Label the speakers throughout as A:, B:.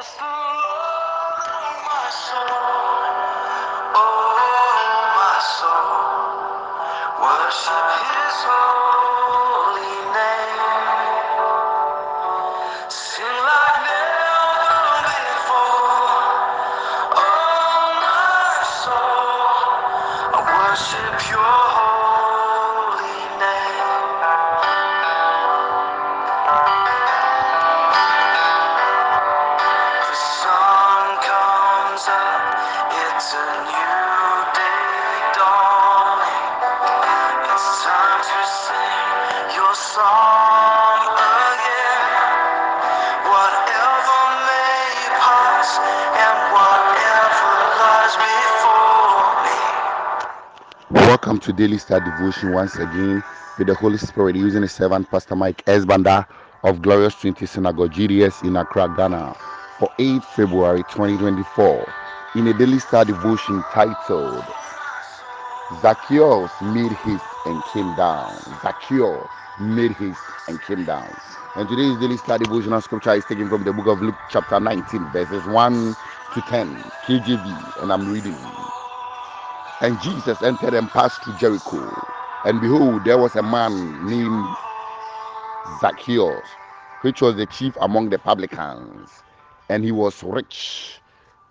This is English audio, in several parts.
A: Oh worship His holy name.
B: Welcome to Daily Star Devotion once again with the Holy Spirit using the servant Pastor Mike S. Banda of Glorious Trinity Synagogue GTS in Accra, Ghana for 8 February 2024 in a Daily Star Devotion titled Zacchaeus made haste and came down. Zacchaeus made haste and came down. And today's Daily Star Devotional scripture is taken from the book of Luke chapter 19 verses 1 to 10 KJV and I'm reading. And Jesus entered and passed through Jericho. And behold, there was a man named Zacchaeus, which was the chief among the publicans. And he was rich.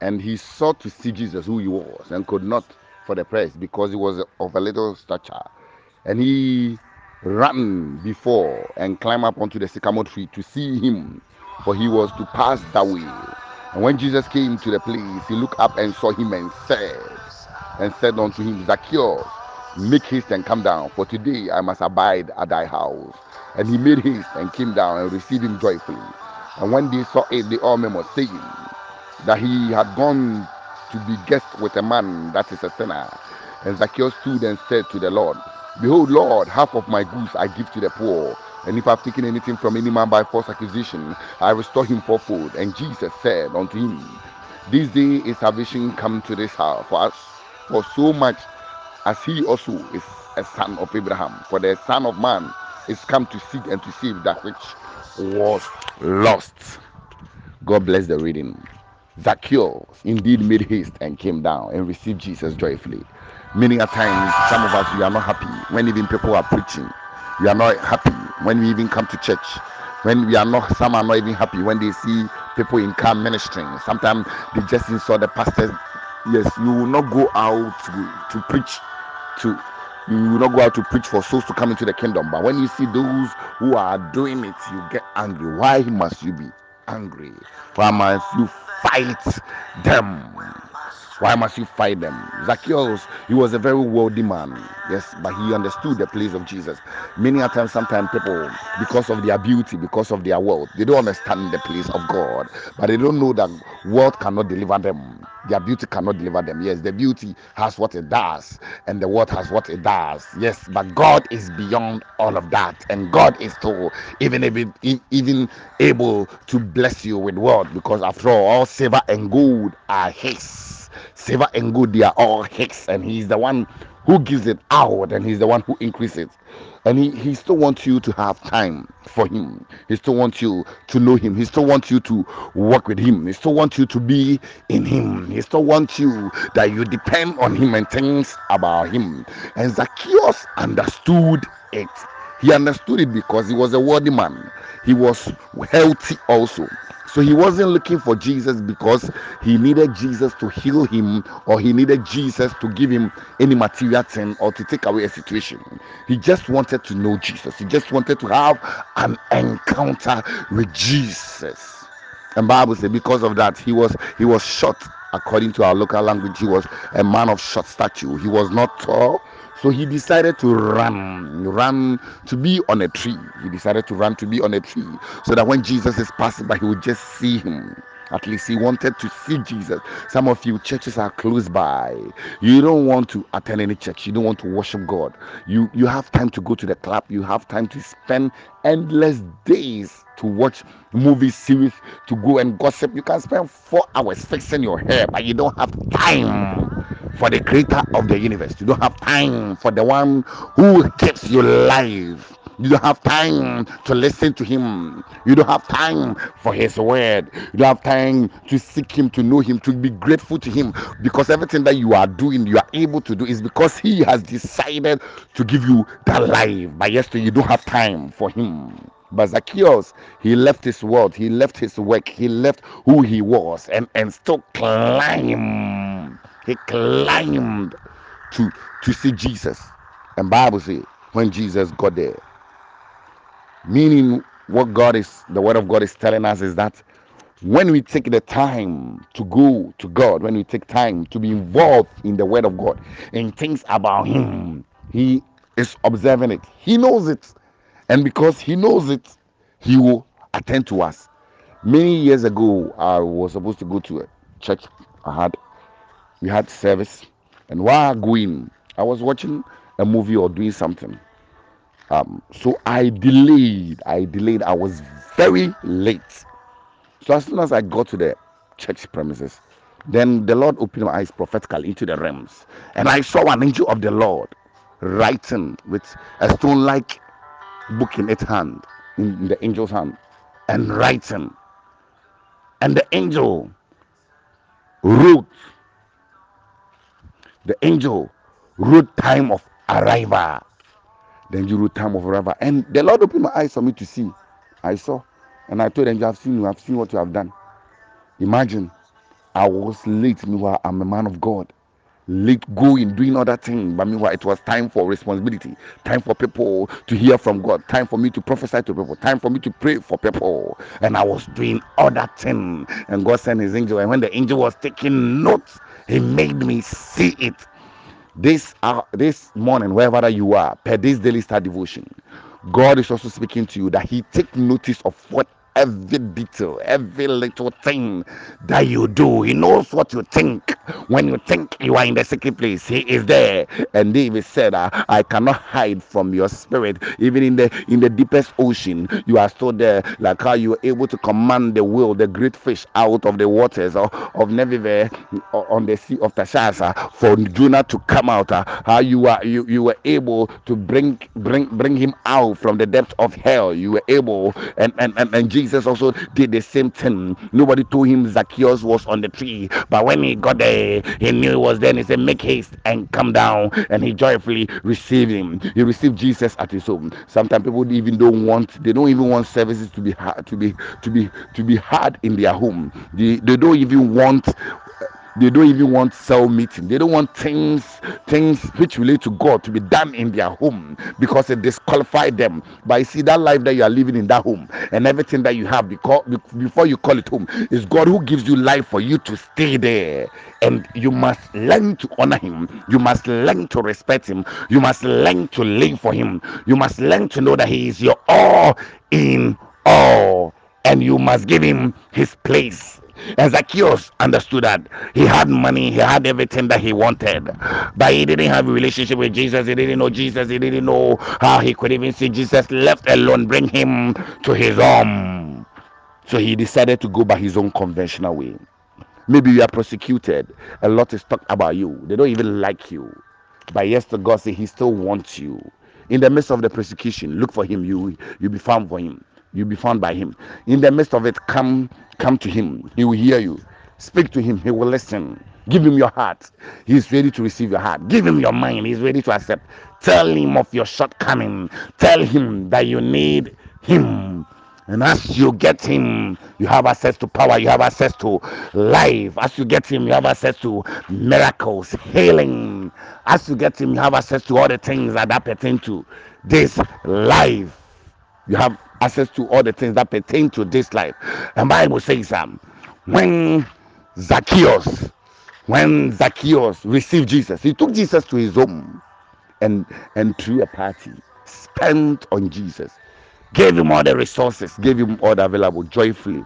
B: And he sought to see Jesus, who he was, and could not for the press, because he was of a little stature. And he ran before and climbed up onto the sycamore tree to see him, for he was to pass that way. And when Jesus came to the place, he looked up and saw him and said, and said unto him, Zacchaeus, make haste and come down, for today I must abide at thy house. And he made haste and came down and received him joyfully. And when they saw it, they all murmured, saying that he had gone to be guest with a man that is a sinner. And Zacchaeus stood and said to the Lord, Behold, Lord, half of my goods I give to the poor. And if I've taken anything from any man by false accusation, I restore him fourfold. And Jesus said unto him, This day is salvation come to this house for us, for so much as he also is a son of Abraham. For the Son of Man is come to seek and to save that which was lost. God bless the reading. Zacchaeus indeed made haste and came down and received Jesus joyfully. Many a times, some of us we are not happy when even people are preaching. We are not happy when we even come to church. When we are not, some are not even happy when they see people in car ministering. Sometimes they just saw the pastors. Yes, you will not go out to, to preach to you will not go out to preach for souls to come into the kingdom. But when you see those who are doing it, you get angry. Why must you be angry? Why must you fight them? Why must you fight them? Zacchaeus, he was a very wealthy man, yes, but he understood the place of Jesus. Many a times, sometimes people, because of their beauty, because of their wealth, they don't understand the place of God, but they don't know that wealth cannot deliver them. Their beauty cannot deliver them. Yes, the beauty has what it does, and the wealth has what it does. Yes, but God is beyond all of that, and God is still even even able to bless you with wealth, because after all, all silver and gold are His silver and gold they are all his and he's the one who gives it out and he's the one who increases. And he, he still wants you to have time for him. He still wants you to know him. He still wants you to work with him. He still wants you to be in him. He still wants you that you depend on him and things about him. And zacchaeus understood it. He understood it because he was a worthy man he was healthy also so he wasn't looking for Jesus because he needed Jesus to heal him or he needed Jesus to give him any material thing or to take away a situation. He just wanted to know Jesus. He just wanted to have an encounter with Jesus. And Bible says because of that he was he was short according to our local language. He was a man of short stature. He was not tall. So he decided to run, run to be on a tree. He decided to run to be on a tree so that when Jesus is passing by, he would just see him. At least he wanted to see Jesus. Some of you churches are close by. You don't want to attend any church. You don't want to worship God. You you have time to go to the club. You have time to spend endless days to watch movie series, to go and gossip. You can spend four hours fixing your hair, but you don't have time for the creator of the universe. You don't have time for the one who keeps you alive. You don't have time to listen to him. You don't have time for his word. You don't have time to seek him, to know him, to be grateful to him. Because everything that you are doing, you are able to do is because he has decided to give you that life. But yesterday, you don't have time for him. But Zacchaeus, he left his world, he left his work, he left who he was, and, and still climbed. He climbed to to see Jesus. And Bible says when Jesus got there, meaning what God is, the word of God is telling us is that when we take the time to go to God, when we take time to be involved in the word of God, and things about Him, He is observing it. He knows it. And because He knows it, He will attend to us. Many years ago, I was supposed to go to a church. I had we had service, and while going, I was watching a movie or doing something. Um, so I delayed. I delayed. I was very late. So as soon as I got to the church premises, then the Lord opened my eyes prophetically into the realms, and I saw an angel of the Lord writing with a stone-like book in its hand, in the angel's hand, and writing. And the angel wrote. The angel wrote time of arrival. Then you wrote time of arrival, and the Lord opened my eyes for me to see. I saw, and I told them, "You have seen. You have seen what you have done." Imagine, I was late. Meanwhile, I'm a man of God. Late going, doing other things. But meanwhile, it was time for responsibility. Time for people to hear from God. Time for me to prophesy to people. Time for me to pray for people. And I was doing other things. And God sent His angel. And when the angel was taking notes, He made me see it this uh, this morning wherever you are per this daily star devotion god is also speaking to you that he take notice of what every detail, every little thing that you do. He knows what you think. When you think you are in the secret place, He is there. And David said, I, cannot hide from your spirit. Even in the in the deepest ocean, you are still there. Like how you were able to command the will, the great fish, out of the waters of, of Nineveh on the sea of Tarshish for Jonah to come out. Uh, how you are you, you were able to bring bring bring him out from the depths of hell. You were able and and, and, and Jesus also did the same thing. Nobody told him Zacchaeus was on the tree, but when he got there, he knew it was there. And he said, "Make haste and come down." And he joyfully received him. He received Jesus at his home. Sometimes people even don't want, they don't even want services to be hard, to be to be to be hard in their home. They they don't even want they don't even want cell meeting. They don't want things things which relate to God to be done in their home because it disqualifies them. But you see that life that you are living in that home and everything that you have because before you call it home is God who gives you life for you to stay there. And you must learn to honor him. You must learn to respect him. You must learn to live for him. You must learn to know that he is your all in all. And you must give him his place and Zacchaeus understood that he had money, he had everything that he wanted, but he didn't have a relationship with Jesus. He didn't know Jesus. He didn't know how he could even see Jesus. Left alone, bring him to his home. So he decided to go by his own conventional way. Maybe you are persecuted. A lot is talked about you. They don't even like you. But yes, the God said He still wants you. In the midst of the persecution, look for Him. You you be found for Him. You be found by Him. In the midst of it, come Come to him. He will hear you. Speak to him. He will listen. Give him your heart. He's ready to receive your heart. Give him your mind. He's ready to accept. Tell him of your shortcoming. Tell him that you need him. And as you get him, you have access to power, you have access to life. As you get him, you have access to miracles, healing. As you get him, you have access to all the things that, that pertain to this life. You have access to all the things that pertain to this life. The Bible says um, when Zacchaeus, when Zacchaeus received Jesus, he took Jesus to his home and and threw a party, spent on Jesus, gave him all the resources, gave him all the available joyfully.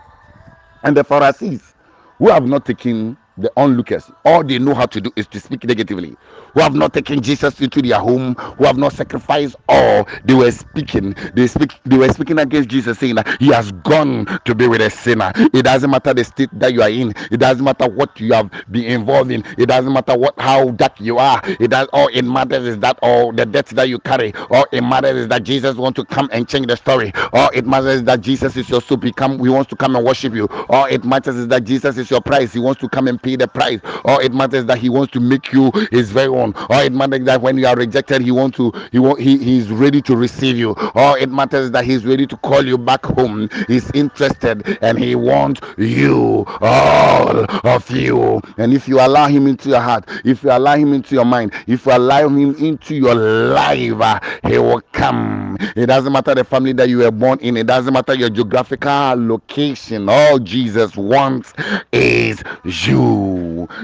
B: And the Pharisees, who have not taken the onlookers, all they know how to do is to speak negatively. Who have not taken Jesus into their home, who have not sacrificed all, they were speaking. They speak. They were speaking against Jesus, saying that he has gone to be with a sinner. It doesn't matter the state that you are in. It doesn't matter what you have been involved in. It doesn't matter what how dark you are. It does. All it matters is that all the debt that you carry. All it matters is that Jesus wants to come and change the story. All it matters is that Jesus is your soup. He come. He wants to come and worship you. All it matters is that Jesus is your price. He wants to come and pay the price. or it matters that He wants to make you His very own. or it matters that when you are rejected, He wants to. He want. He He's ready to receive you. or it matters that He's ready to call you back home. He's interested and He wants you. All of you. And if you allow Him into your heart, if you allow Him into your mind, if you allow Him into your life, uh, He will come. It doesn't matter the family that you were born in. It doesn't matter your geographical location. All Jesus wants is you.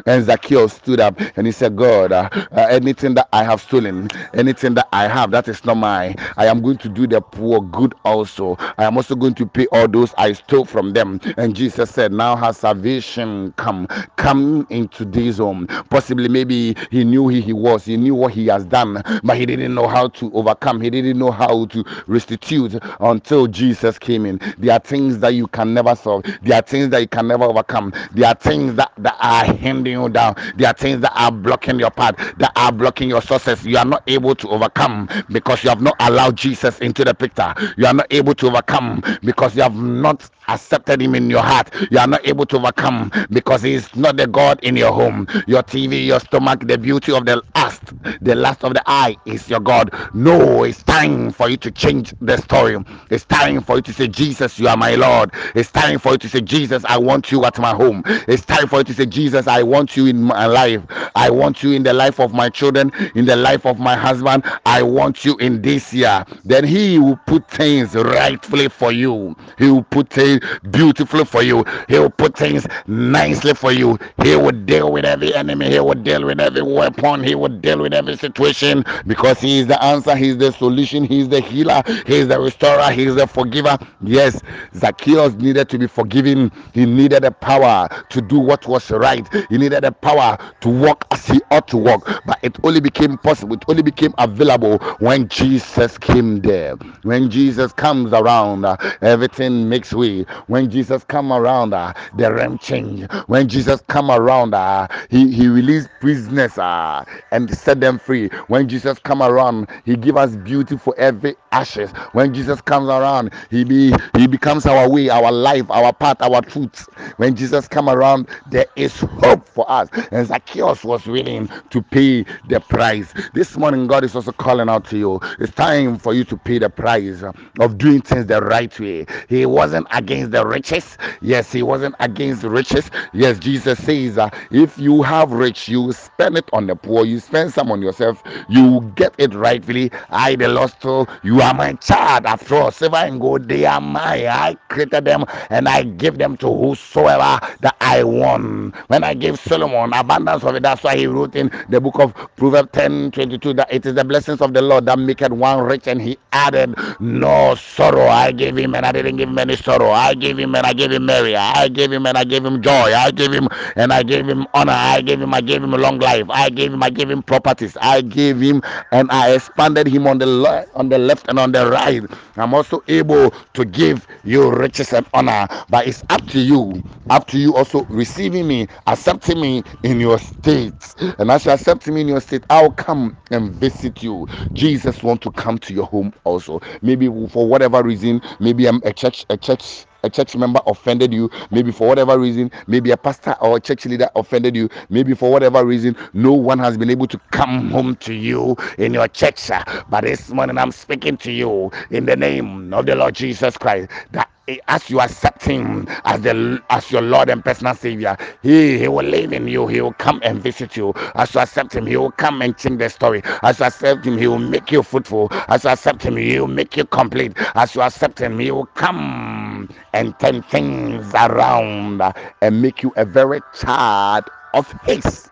B: And Zacchaeus stood up and he said, God, uh, uh, anything that I have stolen, anything that I have that is not mine, I am going to do the poor good also. I am also going to pay all those I stole from them. And Jesus said, Now has salvation come. Come into this home. Possibly, maybe he knew who he was, he knew what he has done, but he didn't know how to overcome, he didn't know how to restitute until Jesus came in. There are things that you can never solve, there are things that you can never overcome, there are things that, that are hindering you down, there are things that are blocking your path, that are blocking your success. You are not able to overcome because you have not allowed Jesus into the picture. You are not able to overcome because you have not accepted him in your heart. You are not able to overcome because he is not the God in your home. Your TV, your stomach, the beauty of the lust, the lust of the eye is your God. No, it's time for you to change the story. It's time for you to say, Jesus, you are my Lord. It's time for you to say, Jesus, I want you at my home. It's time for you to say, Jesus, I want you in my life. I want you in the life of my children, in the life of my husband. I want you in this year. Then he will put things rightfully for you. He will put things beautifully for you. He will put things nicely for you. He will deal with every enemy. He will deal with every weapon. He will deal with every situation because He is the answer. He is the solution. He is the healer. He is the restorer. He is the forgiver. Yes, Zacchaeus needed to be forgiven. He needed the power to do what was right. He needed the power to walk as he ought to walk. But it only became possible. It only became available when Jesus came there. When Jesus comes around, uh, everything makes way. When Jesus come around, uh, the realm change. When Jesus come around, uh, he, he released prisoners uh, and set them free. When Jesus come around, he give us beauty for every ashes. When Jesus comes around, he be he becomes our way, our life, our path, our truth. When Jesus come around, there is hope for us. And Zacchaeus was willing to pay the price. This morning, God is also calling out to you. It's time for you to pay the price of doing things the right way. He wasn't against the riches. Yes, he wasn't against riches. Yes, Jesus says, uh, if you have rich, you spend it on the poor. You spend some on yourself. You get it rightfully. I, the lost soul, you are my child. After all, silver and gold, they are mine. I created them and I give them to whosoever that I want. When I gave Solomon abundance of it, that's why he wrote in the book of Proverbs 10 22 that it is the blessings of the Lord that make it one rich, and he added no sorrow. I gave him and I didn't give him any sorrow. I gave him and I gave him Mary. I gave him and I gave him joy. I gave him and I gave him honor. I gave him, I gave him a long life. I gave him, I gave him properties. I gave him and I expanded him on the left, on the left and on the right. I'm also able to give you riches and honor, but it's up to you. Up to you also receiving me, accepting me in your state. And as you accept me in your state, I'll come and visit you. Jesus want to come to your home also. Maybe for whatever reason, maybe I'm a church, a church a church member offended you, maybe for whatever reason, maybe a pastor or a church leader offended you, maybe for whatever reason, no one has been able to come home to you in your church. But this morning I'm speaking to you in the name of the Lord Jesus Christ that as you accept him as the as your Lord and personal Savior, he, he will live in you. He will come and visit you. As you accept him, he will come and change the story. As you accept him, he will make you fruitful. As you accept him, he will make you complete. As you accept him, he will come and turn things around and make you a very child of his.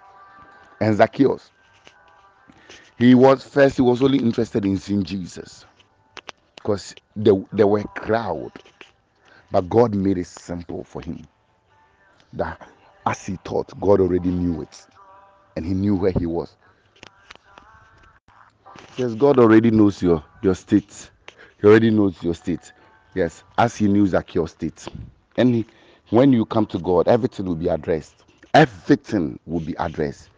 B: And Zacchaeus, he was first, he was only interested in seeing Jesus because there, there were crowd but God made it simple for him. That As he thought, God already knew it. And he knew where he was. Yes, God already knows your, your state. He already knows your state. Yes, as he knew Zacchaeus' state. And he, when you come to God, everything will be addressed. Everything will be addressed.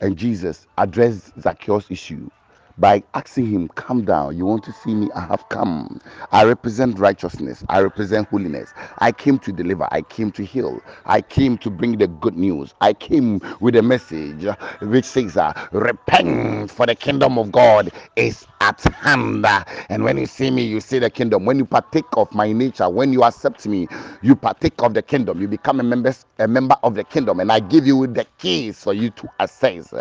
B: And Jesus addressed Zacchaeus' issue by asking him, Come down. You want to see me? I have come. I represent righteousness. I represent holiness. I came to deliver. I came to heal. I came to bring the good news. I came with a message which says, uh, Repent, for the kingdom of God is at hand. And when you see me, you see the kingdom. When you partake of my nature, when you accept me, you partake of the kingdom. You become a member, a member of the kingdom. And I give you the keys for you to access.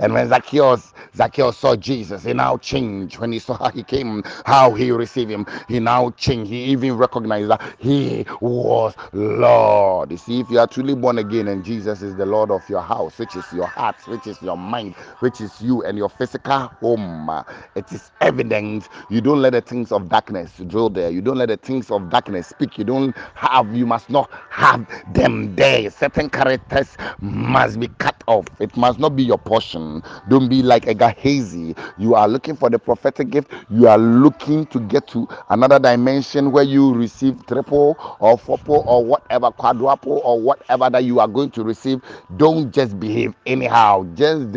B: And when Zacchaeus, Zacchaeus saw Jesus, he now changed. When he saw how he came, how he received him, he now changed. He even recognized that he was Lord. You see, if you are truly born again and Jesus is the Lord of your house, which is your heart, which is your mind, which is you and your physical home, it is evident. You don't let the things of darkness dwell there. You don't let the things of darkness speak. You don't have, you must not have them there. Certain characters must be cut off. It must not be your portion. Don't be like a Gehazi. You are looking for the prophetic gift. You are looking to get to another dimension where you receive triple or fourple or whatever, quadruple or whatever that you are going to receive. Don't just behave anyhow. Just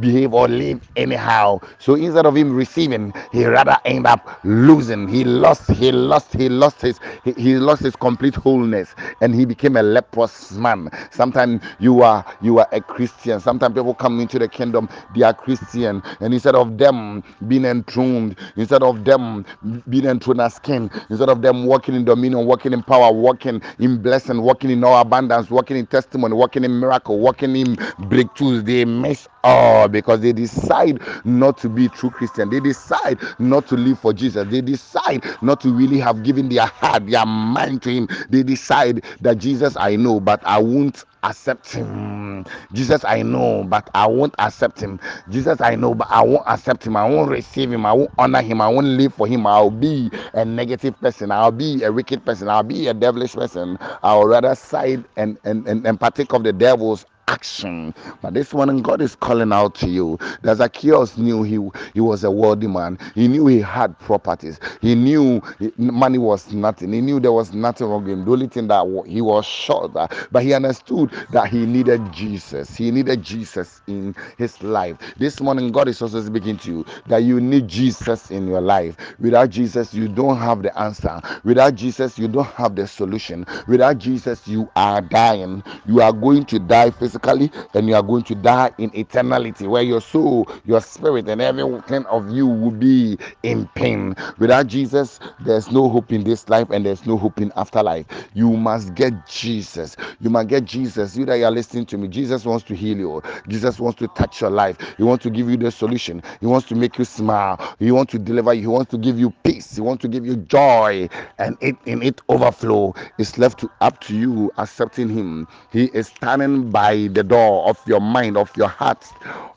B: behave or live anyhow. So instead of him receiving, he rather end up losing. He lost, he lost, he lost his he, he lost his complete wholeness and he became a leprous man. Sometimes you are you are a Christian. Sometimes people come into the kingdom, they are Christian, and instead of them being enthroned, instead of them being enthroned as king, instead of them walking in dominion, walking in power, walking in blessing, walking in all abundance, walking in testimony, walking in miracle, walking in breakthroughs, they miss all because they decide not to be true Christian. They decide not to live for Jesus. They decide not to really have given their heart, their mind to Him. They decide that Jesus I know, but I won't accept him. Jesus, I know, but I won't accept him. Jesus, I know, but I won't accept him. I won't receive him. I won't honor him. I won't live for him. I'll be a negative person. I'll be a wicked person. I'll be a devilish person. I'll rather side and, and, and, and partake of the devil's action. But this morning, God is calling out to you. That Zacchaeus knew he, he was a wealthy man. He knew he had properties. He knew money was nothing. He knew there was nothing wrong with him. The only thing that he was short, but he understood that he needed Jesus. He needed Jesus in his life. This morning, God is also speaking to you that you need Jesus in your life. Without Jesus, you don't have the answer. Without Jesus, you don't have the solution. Without Jesus, you are dying. You are going to die physically physically you are going to die in eternity where your soul your spirit and everything of you will be in pain. Without jesus there's no hope in this life and there's no hope in afterlife. You must get jesus. You must get jesus. You that you are listening to me jesus wants to heal you. Jesus wants to touch your life. He wants to give you the solution. He wants to make you smile. He wants to deliver you. He wants to give you peace. He wants to give you joy and it in it overflow. It's left to up to you accepting him. He is standing by the door of your mind, of your heart,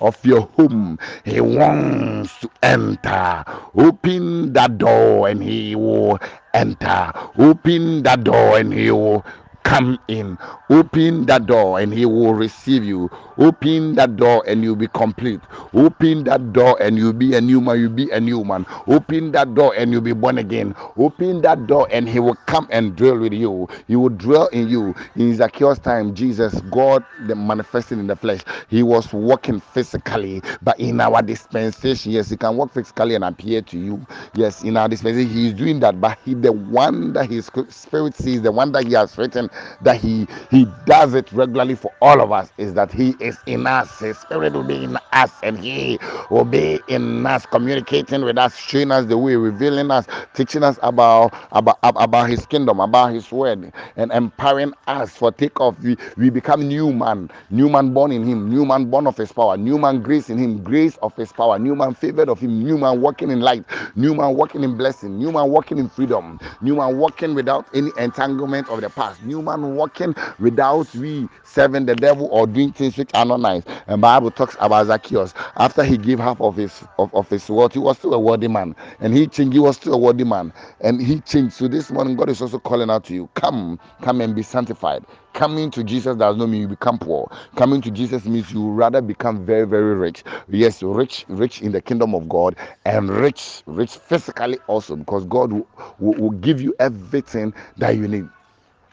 B: of your home. He wants to enter. Open that door and he will enter. Open that door and he will come in. Open that door and he will receive you. Open that door and you'll be complete. Open that door and you'll be a new man. You'll be a new man. Open that door and you'll be born again. Open that door and he will come and dwell with you. He will dwell in you. In Zacchaeus' time, Jesus, God the manifested in the flesh, he was walking physically. But in our dispensation, yes, he can walk physically and appear to you. Yes, in our dispensation, he is doing that. But he, the one that his spirit sees, the one that he has written, that he he does it regularly for all of us, is that he is in us. His spirit will be in us, and He will be in us, communicating with us, showing us the way, revealing us, teaching us about about about His kingdom, about His word, and empowering us for takeoff. We we become new man, new man born in Him, new man born of His power, new man grace in Him, grace of His power, new man favored of Him, new man walking in light, new man walking in blessing, new man walking in freedom, new man walking without any entanglement of the past, new human walking without we serving the devil or doing things which are not nice. And Bible talks about Zacchaeus. After he gave half of his of, of his wealth, he was still a worthy man. And he changed, he was still a worthy man. And he changed. So this morning, God is also calling out to you. Come, come and be sanctified. Coming to Jesus does not mean you become poor. Coming to Jesus means you rather become very, very rich. Yes, rich, rich in the kingdom of God, and rich, rich physically also, because God will, will, will give you everything that you need.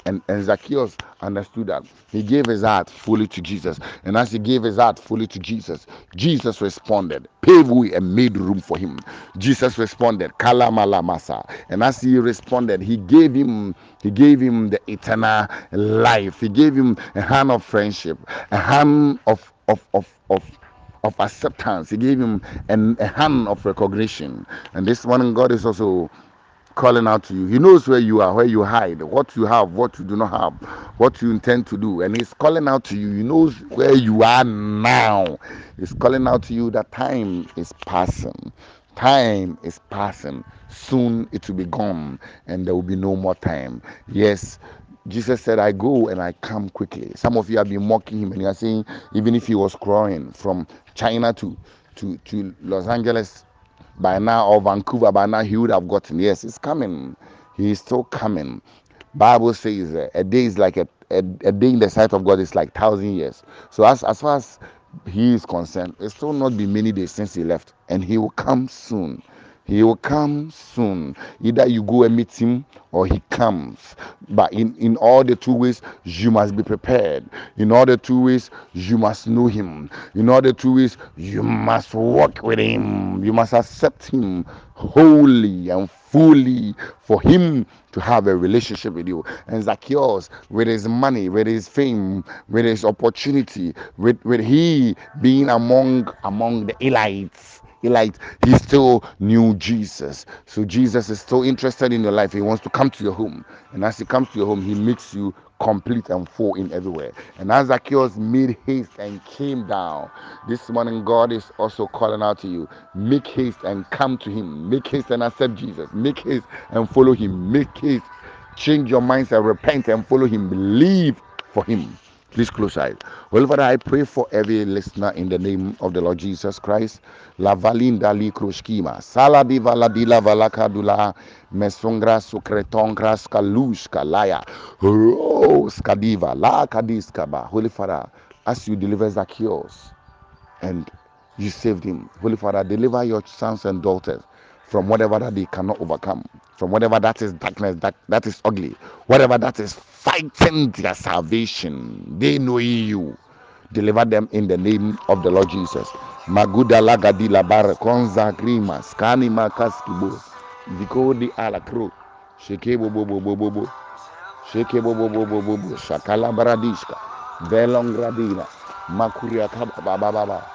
B: And, and Zacchaeus understood that. He gave his heart fully to Jesus. And as he gave his heart fully to Jesus, Jesus responded, paved way and made room for him. Jesus responded, Kalamala. And as he responded, he gave him, he gave him the eternal life. He gave him a hand of friendship, a hand of of of of of acceptance. He gave him an, a hand of recognition. And this morning, God is also calling out to you. He knows where you are, where you hide, what you have, what you do not have, what you intend to do. And He's calling out to you. He knows where you are now. He's calling out to you that time is passing. Time is passing. Soon it will be gone and there will be no more time. Yes. Jesus said, I go and I come quickly. Some of you have been mocking him and you are saying, even if he was crying from China to, to, to Los Angeles by now or Vancouver by now he would have gotten. Yes, it's coming. He is still coming. Bible says uh, a day is like a, a, a day in the sight of God is like thousand years. So as as far as he is concerned, it's still not been many days since he left, and he will come soon. He will come soon. Either you go and meet him or he comes. But in, in all the two ways, you must be prepared. In all the two ways, you must know him. In all the two ways, you must walk with him. You must accept him wholly and fully for him to have a relationship with you. And Zacchaeus, with his money, with his fame, with his opportunity, with, with he being among among the elites like he still knew Jesus. So Jesus is still interested in your life. He wants to come to your home. And as he comes to your home, he makes you complete and full in everywhere. And as Zacchaeus made haste and came down, this morning God is also calling out to you. Make haste and come to him. Make haste and accept Jesus. Make haste and follow him. Make haste. Change your minds and repent and follow him. Believe for him. Please close eyes. Well, Father, I pray for every listener in the name of the Lord Jesus Christ. La valinda li krushkima. Sala di valadila valakadula. Mesongra sukretongra skalushka laya. Rose kadiva. La kadiskaba. Holy Father, as you deliver Zacchaeus and you saved him. Holy Father, deliver your sons and daughters from whatever that they cannot overcome, from whatever that is darkness, that, that is ugly, whatever that is fighting their salvation. They know you. Deliver them in the name of the Lord Jesus. Maguda lagadi labar konza grima skani makaskibo ziko di alakro sheke bo bo bo sheke bo bo bo shakala baradishka velongradina makuria kaba baba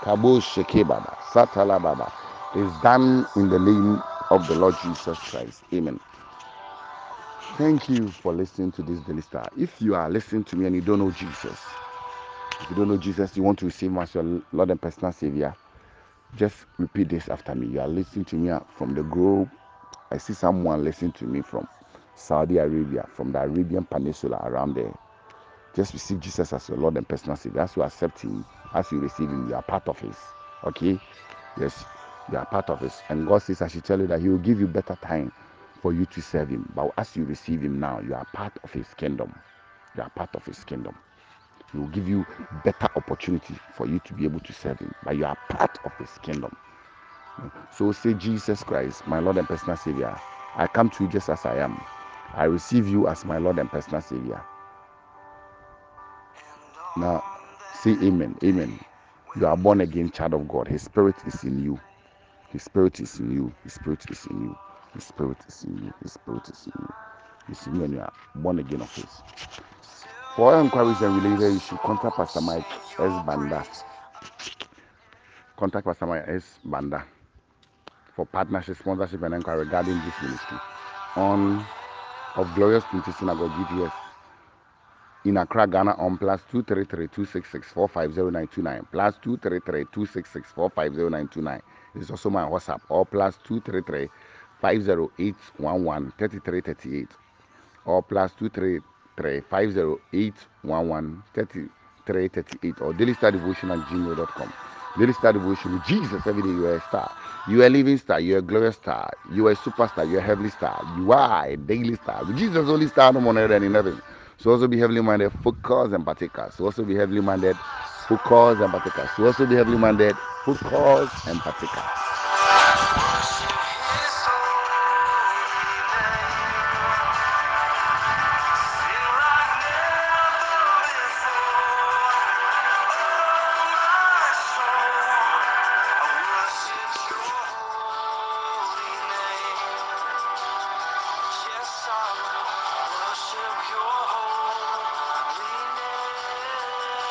B: kabo sheke baba satala baba is done in the name of the Lord Jesus Christ. Amen. Thank you for listening to this Daily Star. If you are listening to me and you don't know Jesus, if you don't know Jesus, you want to receive him as your Lord and personal Savior, just repeat this after me. You are listening to me from the globe. I see someone listening to me from Saudi Arabia, from the Arabian Peninsula around there. Just receive Jesus as your Lord and personal Savior. As you accept Him, as you receive Him, you are part of His. Okay? Yes, you are part of it. And God says, I should tell you that He will give you better time for you to serve Him. But as you receive Him now, you are part of His kingdom. You are part of His kingdom. He will give you better opportunity for you to be able to serve Him. But you are part of His kingdom. So say, Jesus Christ, my Lord and personal Savior, I come to you just as I am. I receive you as my Lord and personal Savior. Now, say Amen. Amen. You are born again, child of God. His Spirit is in you. His spirit is in you. His spirit is in you. His spirit is in you. His spirit is in you. He's in you and you are born again of His. For inquiries and related, should contact Pastor Mike S. Banda. Contact Pastor Mike S. Banda for partnership, sponsorship, and inquiry regarding this ministry on of Glorious Trinity Synagogue GTS in Accra, Ghana on plus 233-266-450-929 plus 233-266-450-929. It's also my WhatsApp or plus 233-508-11-3338 or plus 503 508 3338 or daily star devotion at gmail.com. Daily star devotion with Jesus every day you are a star. You are a living star, you are a glorious star, you are a superstar, you are a heavenly star, you are a daily star. With Jesus only star no more than in heaven. So also be heavily minded, focus and partakers. So also be heavily minded, focus and partakers. So also be heavily minded, focus and partakers.